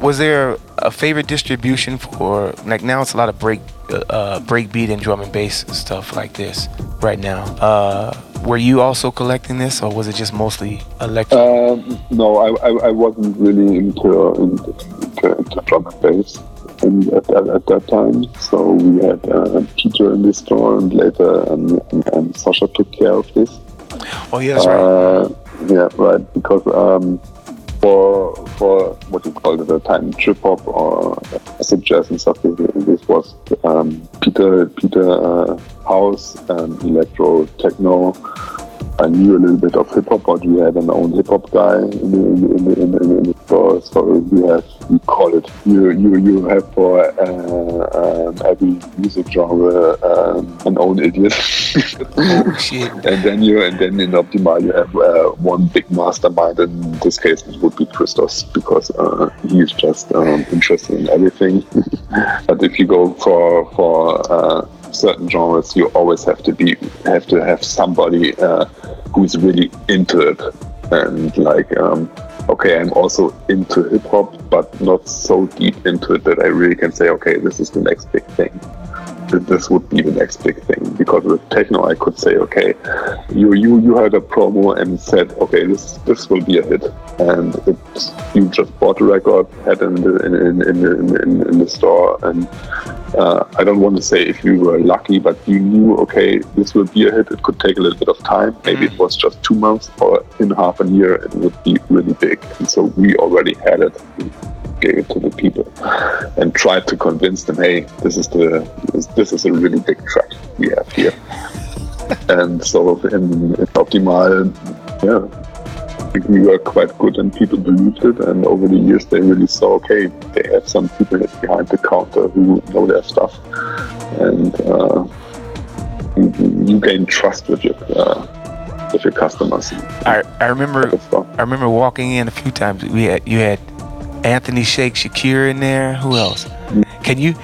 [SPEAKER 2] Was there a favorite distribution for like now? It's a lot of break uh, uh breakbeat and drum and bass and stuff like this right now. Uh, were you also collecting this, or was it just mostly electric?
[SPEAKER 1] Um, no, I, I, I, wasn't really into, into, into, into drum and bass in, at, at, that time. So we had uh, Peter in the store, and later um, and, and Sasha took care of this.
[SPEAKER 2] Oh yeah, that's uh, right.
[SPEAKER 1] Yeah, right. Because um, for for what you call it at the time trip hop or acid jazz and stuff, this was um, Peter Peter uh, house and electro techno I knew a little bit of hip hop, but we had an own hip hop guy in the, in the, in the, in the, store. So we have we call it you you you have for uh, um, every music genre um, an own idiot.
[SPEAKER 2] oh, shit.
[SPEAKER 1] and then you and then in Optimal you have uh, one big mastermind. And in this case, it would be Christos because uh, he's just um, interested in everything. but if you go for for uh, certain genres, you always have to be have to have somebody uh, who's really into it, and like, um, okay, I'm also into hip hop, but not so deep into it that I really can say, okay, this is the next big thing this would be the next big thing. Because with techno I could say okay you you you had a promo and said okay this this will be a hit. And it you just bought a record had in the in in, in, in, in the store. And uh, I don't want to say if you were lucky but you knew okay this will be a hit. It could take a little bit of time. Maybe it was just two months or in half a year. It would be really big. And so we already had it gave it to the people and tried to convince them, hey, this is the this, this is a really big track we have here. and so in, in Optimal, yeah, we were quite good and people believed it. And over the years, they really saw, okay, they have some people behind the counter who know their stuff, and uh, you, you, gain trust with your. Uh, with your customers.
[SPEAKER 2] I, I remember I remember walking in a few times. We had you had Anthony Shake Shakir in there. Who else? Can you?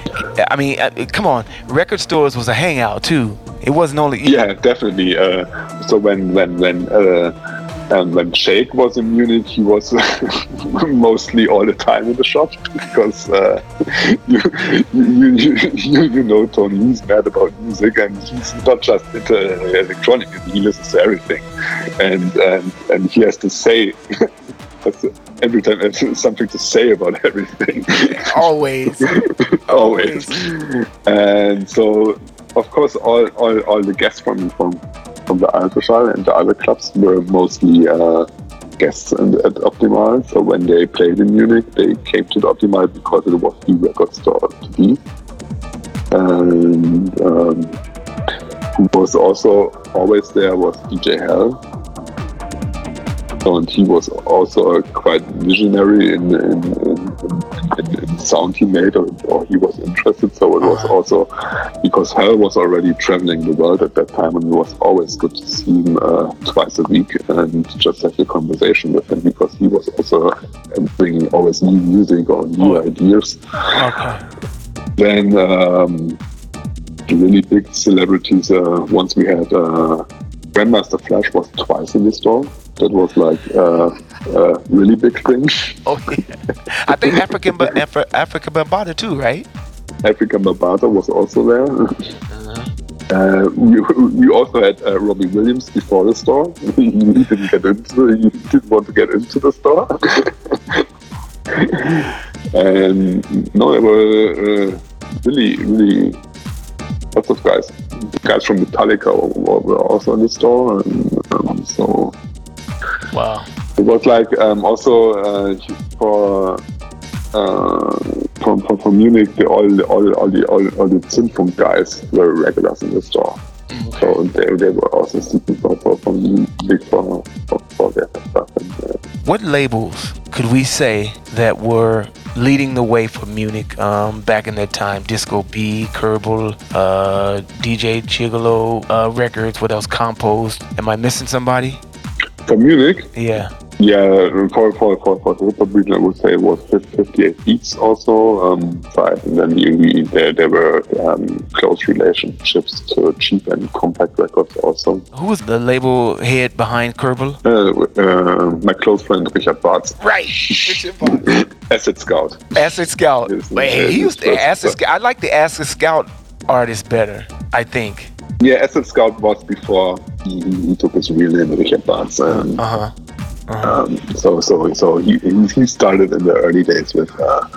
[SPEAKER 2] I mean, uh, come on. Record stores was a hangout too. It wasn't only.
[SPEAKER 1] Yeah, definitely. Uh, so when when when uh, um, when Shake was in Munich, he was mostly all the time in the shop because uh, you, you, you, you, know Tony, he's mad about music and he's not just into electronic, he listens to everything. And, and, and he has to say every time there's something to say about everything.
[SPEAKER 2] Always.
[SPEAKER 1] Always. And so, of course, all, all, all the guests from, from, from the Ultraschall and the other clubs were mostly uh, guests at Optimal. So when they played in Munich, they came to the Optimal because it was the record store to be. And um, who was also always there was DJ Hell, and he was also quite visionary in, in, in, in sound he made, or, or, he was interested. So it was uh-huh. also because Hell was already traveling the world at that time, and it was always good to see him uh, twice a week and just have a conversation with him because he was also bringing always new music or new oh. ideas. Okay. Then um, the really big celebrities. Uh, once we had uh, Grandmaster Flash was twice in the store that was like uh, a really big thing.
[SPEAKER 2] Oh yeah, I think African but Afri- Afrika Bambaataa too, right?
[SPEAKER 1] African Bambaataa was also there. Uh-huh. Uh, we, we also had uh, Robbie Williams before the store. he didn't get into. He didn't want to get into the store. and no, there were uh, really, really lots of guys. guys from Metallica were, were also in the store, and um, so
[SPEAKER 2] Wow.
[SPEAKER 1] It was like um, also uh, for uh, from, from, from Munich, the, all, all, all the all, all the Zündfunk guys were regulars in the store. Okay. So they, they were also seeking for, for from big for, for, for their stuff. And, uh,
[SPEAKER 2] what labels could we say that were leading the way for Munich um, back in that time? Disko B, Kurbel, uh, DJ Gigolo uh, Records. What else? Compost. Am I missing somebody?
[SPEAKER 1] For Munich?
[SPEAKER 2] Yeah.
[SPEAKER 1] Yeah, for for for for the hip hop region, I would say it was 58 beats also. Um, and then you, there there were um, close relationships to cheap and Kompakt records also.
[SPEAKER 2] Who was the label head behind Kurbel?
[SPEAKER 1] Uh, uh, my close friend Richard Bartz.
[SPEAKER 2] Right, Richard Bartz.
[SPEAKER 1] Acid Scout.
[SPEAKER 2] Acid Scout. Wait, he was the Acid Scout. I like the Acid Scout artist better. I think.
[SPEAKER 1] Yeah, Acid Scout was before he, he took his real name, Richard Bartz. Um,
[SPEAKER 2] uh.
[SPEAKER 1] Uh-huh. Um, so so so he, he started in the early days with uh,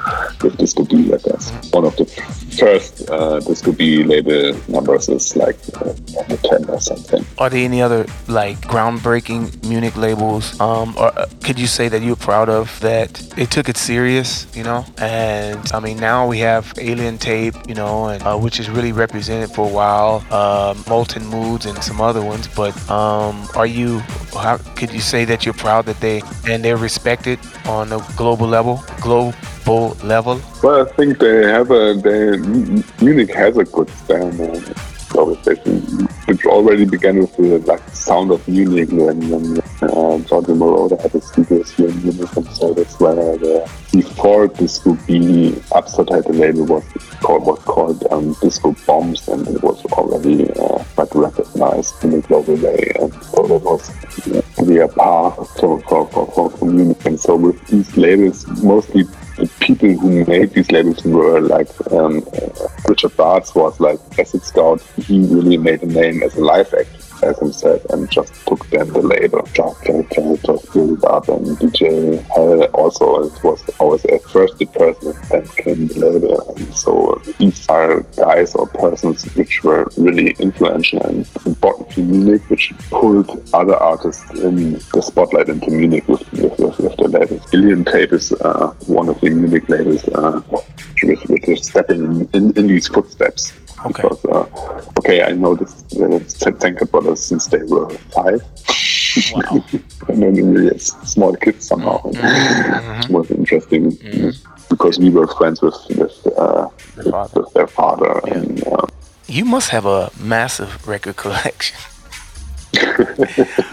[SPEAKER 1] with Disko B records. One of the first uh, Disko B label numbers is like uh, ten or something.
[SPEAKER 2] Are there any other like groundbreaking Munich labels? Um, or uh, could you say that you're proud of that they took it serious? You know, and I mean now we have Alien Tape, you know, and uh, which is really represented for a while. Um, Molten Moods and some other ones. But um, are you? How could you say that you're proud? That they and they're respected on a global level, global level?
[SPEAKER 1] Well, I think they have a they Munich has a good stand conversation, uh, which already began with the like sound of Munich when, when uh, Giorgio Moroder had his studios here in Munich, and so that's where the, before Disko B, a label was called was called um, Disco Bombs, and it was already uh, recognized in a global way, and so that was really a path for for, for, for Munich. And so with these labels, mostly the people who made these labels were like um, Richard Bartz was like Acid Scout. He really made a name as a live act as himself and just took them the label. Just, just, just build it up and DJ Hell also it was always at first the person then came the label and so these are guys or persons which were really influential and important to Munich which pulled other artists in the spotlight into Munich with, with, with, with the labels. Alien Tape is uh, one of the Munich labels uh, which, which is stepping in, in, in these footsteps.
[SPEAKER 2] Okay.
[SPEAKER 1] Because, uh, okay, I know this uh, Tanker Brothers since they were five.
[SPEAKER 2] Wow.
[SPEAKER 1] and then really small kids somehow.
[SPEAKER 2] Mm-hmm.
[SPEAKER 1] It was interesting mm-hmm. because we were friends with with, uh, with, father. with their father.
[SPEAKER 2] Yeah.
[SPEAKER 1] And, uh,
[SPEAKER 2] you must have a massive record collection.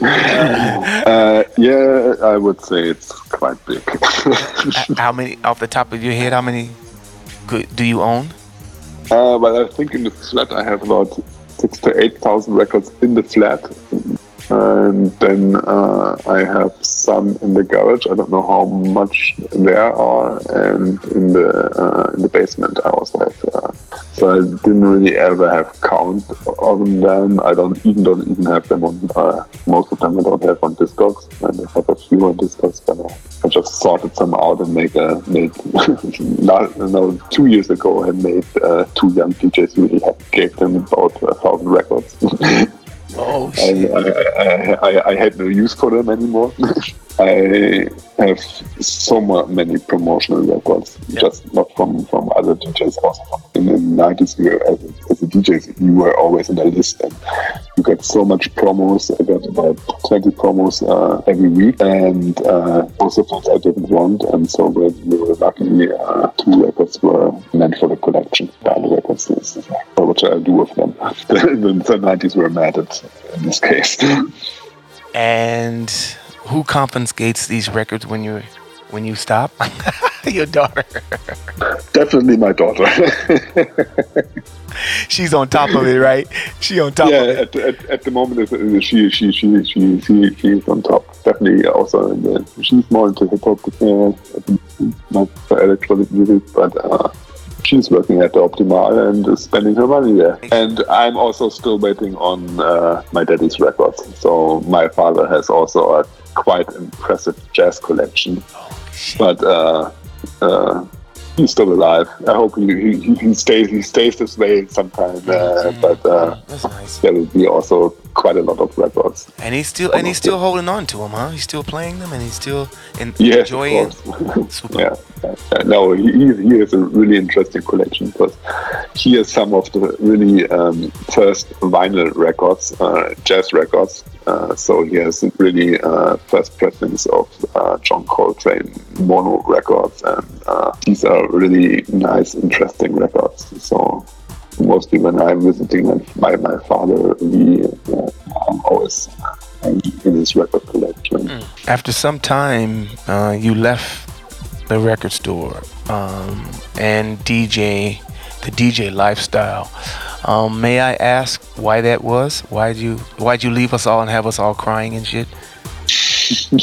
[SPEAKER 1] uh, yeah, I would say it's quite big.
[SPEAKER 2] how many, off the top of your head, how many do you own?
[SPEAKER 1] Uh, well, I think in the flat I have about six to eight thousand records in the flat, and then uh, I have some in the garage. I don't know how much there are, and in the uh, in the basement I also have. Uh, so I didn't really ever have count on them. I don't even don't even have them on uh, most of them. I don't have on Discogs, and I have a few on Discogs, but I just sorted some out and made a made. not, no, two years ago I made uh, two young DJs really had, gave them about a thousand records.
[SPEAKER 2] Oh,
[SPEAKER 1] I, I, I, I, had no use for them anymore. I have so many promotional records, yeah. just not from, from other DJs. Also, in the 90s, we were, as, as a DJ, you were always in the list and you got so much promos. I got about 20 promos uh, every week, and uh, most of I didn't want. And so when we were lucky, uh, two records were meant for the collection. The records, what shall I do with them? the 90s were mad at in this case.
[SPEAKER 2] And who confiscates these records when you when you stop? Your daughter.
[SPEAKER 1] Definitely my daughter.
[SPEAKER 2] She's on top of it, right? She on top
[SPEAKER 1] yeah,
[SPEAKER 2] of it.
[SPEAKER 1] At, at, at the moment, she she she she she she's on top. Definitely also, in the, she's more into hip hop, uh, not electronic music, but. Uh, she's working at the Optimal and is spending her money there. And I'm also still waiting on uh, my daddy's records. So my father has also a quite impressive jazz collection. But uh, uh, he's still alive. I hope he, he, he stays he stays this way sometime. Uh, but uh,
[SPEAKER 2] nice.
[SPEAKER 1] there will be also quite a lot of records.
[SPEAKER 2] And he's still and he's still holding on to them, huh? He's still playing them, and he's still in,
[SPEAKER 1] yes,
[SPEAKER 2] enjoying.
[SPEAKER 1] Super. yeah, yeah, no, he he has a really interesting collection because he has some of the really um, first vinyl records, uh, jazz records. Uh, so he has really uh, first pressings of uh, John Coltrane mono records, and uh, these are really nice, interesting records. So mostly when I'm visiting my, my, my father, we uh, I'm always in his record collection. Mm.
[SPEAKER 2] After some time, uh, you left the record store um, and DJ, the DJ lifestyle. Um, may I ask why that was? Why'd you Why'd you leave us all and have us all crying and shit?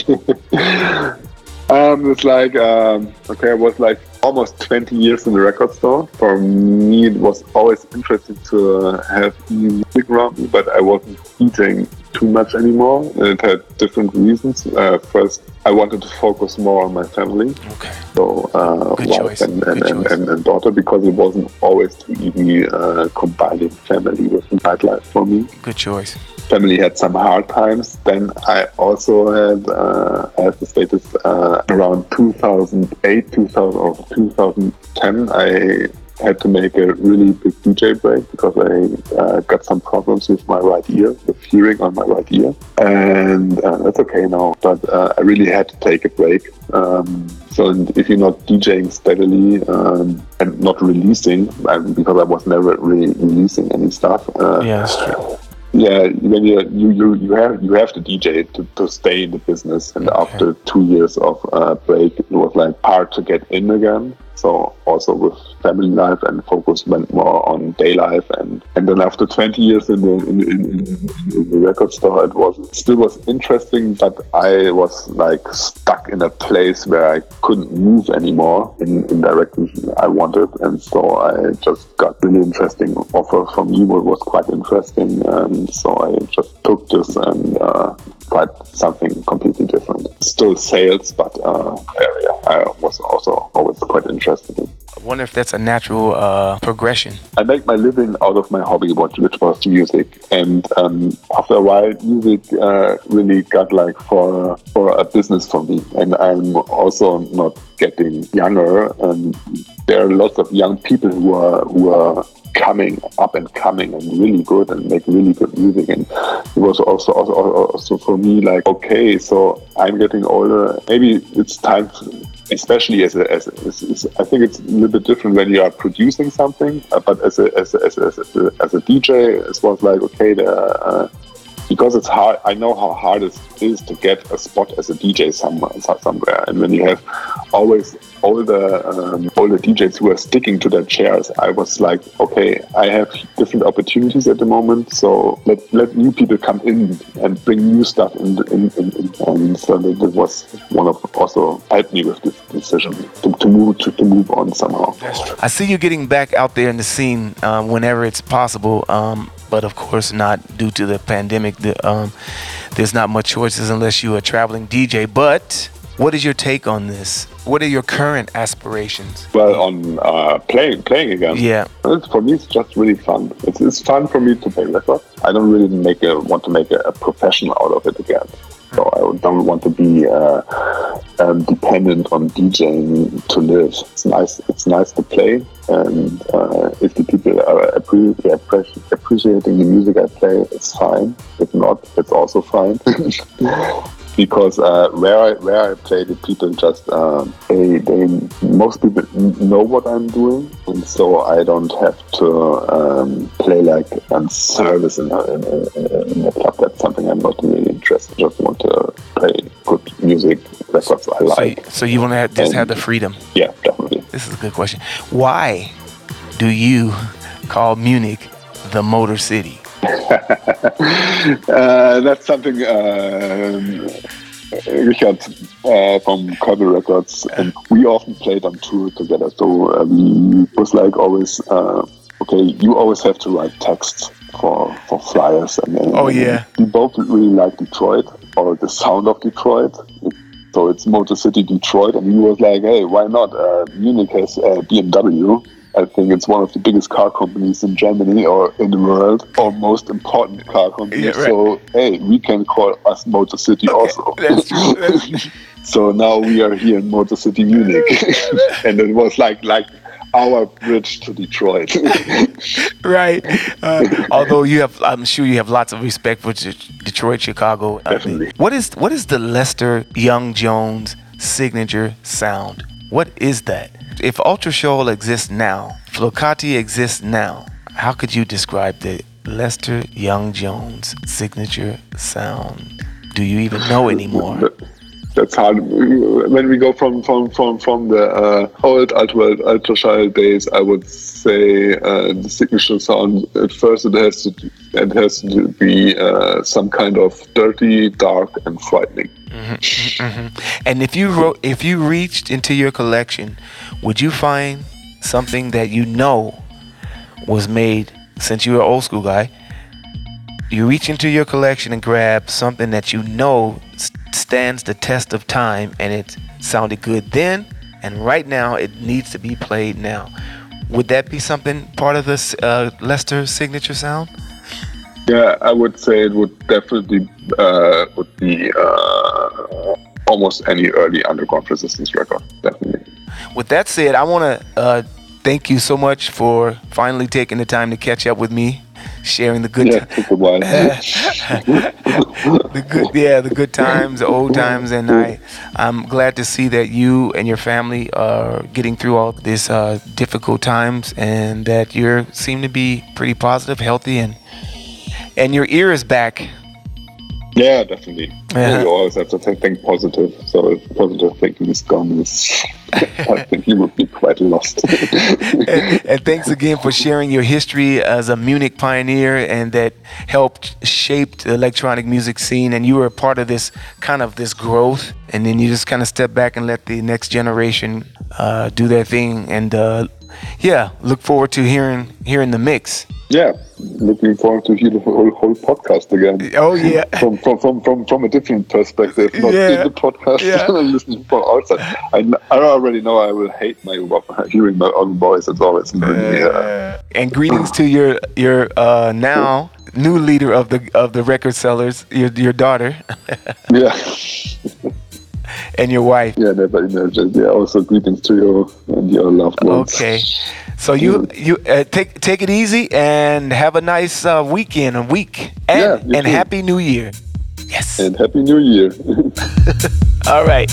[SPEAKER 1] um, it's like um, okay, I was like almost 20 years in the record store. For me, it was always interesting to uh, have music around me, but I wasn't eating too much anymore. And it had different reasons. Uh, first, I wanted to focus more on my family.
[SPEAKER 2] Okay.
[SPEAKER 1] So, uh,
[SPEAKER 2] Good
[SPEAKER 1] wife and, and, and, and daughter, because it wasn't always too easy uh, combining family with nightlife for me
[SPEAKER 2] Good choice.
[SPEAKER 1] Family had some hard times. Then I also had, uh, to say this, uh, around 2008, 2000 or 2010, I had to make a really big DJ break because I uh, got some problems with my right ear, with hearing on my right ear. And uh, that's okay now, but uh, I really had to take a break. Um, so if you're not DJing steadily um, and not releasing, um, because I was never really releasing any stuff, uh,
[SPEAKER 2] Yeah, that's true.
[SPEAKER 1] Yeah, when you you you have you have to DJ to, to stay in the business, and
[SPEAKER 2] Okay.
[SPEAKER 1] after two years of uh, break, it was like hard to get in again. So also with family life and focus went more on day life, and and then after 20 years in the in, in, in, the record store, it was it still was interesting, but I was like stuck in a place where I couldn't move anymore in, in direction I wanted, and so I just got really interesting offer from you. It was quite interesting, and so I just took this and uh, tried something completely different. Still sales, but uh, area I was also always quite interested in.
[SPEAKER 2] I wonder if that's a natural uh, progression.
[SPEAKER 1] I make my living out of my hobby, which which was music. And um, after a while, music uh, really got like for for a business for me. And I'm also not getting younger. And there are lots of young people who are who are coming up and coming and really good and make really good music. And it was also also, also for me like okay, so I'm getting older. Maybe it's time. To, especially as a, as, a, as, as I think it's a little bit different when you are producing something, but as a, as a, as a, as a, as a DJ, it was like, okay, the, uh, because it's hard, I know how hard it is to get a spot as a DJ somewhere, somewhere. And when you have always all the um, the DJs who are sticking to their chairs, I was like, okay, I have different opportunities at the moment, so let, let new people come in and bring new stuff in. in, in, in. And so that, that was one of also helped me with this decision to, to move to, to move on somehow.
[SPEAKER 2] I see you getting back out there in the scene um, whenever it's possible, um, but of course not due to the pandemic. The, um, there's not much choices unless you're a traveling DJ. But what is your take on this? What are your current aspirations?
[SPEAKER 1] Well, on uh, playing playing again.
[SPEAKER 2] Yeah.
[SPEAKER 1] It's, for me, it's just really fun. It's, it's fun for me to play records. I don't really make a, want to make a, a profession out of it again. So I don't want to be uh, um, dependent on DJing to live. It's nice. It's nice to play, and uh, if the people are appre- appre- appreciating the music I play, it's fine. If not, it's also fine. because uh, where I where I play, the people just um, they they most people know what I'm doing, and so I don't have to um, play like on service in a, in, a, in a club. That's something I'm not really interested. Just want to play good music, records I like.
[SPEAKER 2] so you want to have, just have the freedom.
[SPEAKER 1] Yeah, definitely.
[SPEAKER 2] This is a good question. Why do you call Munich the Motor City?
[SPEAKER 1] uh, that's something um, Richard uh, from Kurbel Records, and we often played on tour together. So uh, we was like always, uh, okay, you always have to write texts for for flyers, and, and
[SPEAKER 2] Oh, yeah.
[SPEAKER 1] we both really like Detroit or the sound of Detroit. So it's Motor City Detroit, and he was like, "Hey, why not? Uh, Munich has uh, BMW. I think it's one of the biggest car companies in Germany or in the world, or most important car company.
[SPEAKER 2] Yeah, right.
[SPEAKER 1] So hey, we can call us Motor City also.
[SPEAKER 2] That's true. That's true.
[SPEAKER 1] so now we are here in Motor City Munich, and it was like like our bridge to Detroit.
[SPEAKER 2] right. Uh, although you have, I'm sure you have lots of respect for De- Detroit, Chicago. I mean,
[SPEAKER 1] Definitely.
[SPEAKER 2] what is what is the Lester Young Jones signature sound? What is that? If Ultraschall exists now, Flocati exists now, how could you describe the Lester Young Jones signature sound? do you even know anymore?
[SPEAKER 1] That's hard. When we go from from from from the uh, old ultra ultraschall days, I would say uh, the signature sound. At first, it has to it has to be uh, some kind of dirty, dark, and frightening.
[SPEAKER 2] Mm-hmm, mm-hmm. And if you wrote, if you reached into your collection, would you find something that you know was made since you were an old school guy? You reach into your collection and grab something that you know stands the test of time and it sounded good then and right now it needs to be played now. Would that be something part of this uh, Lester signature sound?
[SPEAKER 1] Yeah, I would say it would definitely uh, would be uh, almost any early underground resistance record. Definitely.
[SPEAKER 2] With that said, I want to uh, thank you so much for finally taking the time to catch up with me sharing the good
[SPEAKER 1] yeah, t-
[SPEAKER 2] the good yeah the good times the old times and i i'm glad to see that you and your family are getting through all these uh, difficult times and that you seem to be pretty positive healthy and and your ear is back
[SPEAKER 1] yeah, definitely. Yeah. You always have to think positive. So if positive thinking is gone, I think you would be quite lost.
[SPEAKER 2] and, and, thanks again for sharing your history as a Munich pioneer and that helped shape the electronic music scene. And you were a part of this kind of this growth. And then you just kind of step back and let the next generation uh, do their thing. And uh, yeah, look forward to hearing hearing the mix
[SPEAKER 1] yeah, looking forward to hear the whole, whole podcast again.
[SPEAKER 2] Oh yeah,
[SPEAKER 1] from from from from, from a different perspective, not yeah. in the podcast, yeah. listening from outside. I, I already know I will hate my hearing my own voice. It's always really, uh,
[SPEAKER 2] and greetings to your your uh, now new leader of the of the record sellers, your your daughter.
[SPEAKER 1] yeah.
[SPEAKER 2] And your wife.
[SPEAKER 1] Yeah, never imagined. Yeah, also greetings to you and your loved ones.
[SPEAKER 2] Okay. So you you uh, take take it easy and have a nice uh, weekend, a week, and yeah, and too. happy New Year. Yes.
[SPEAKER 1] And happy New Year.
[SPEAKER 2] All right.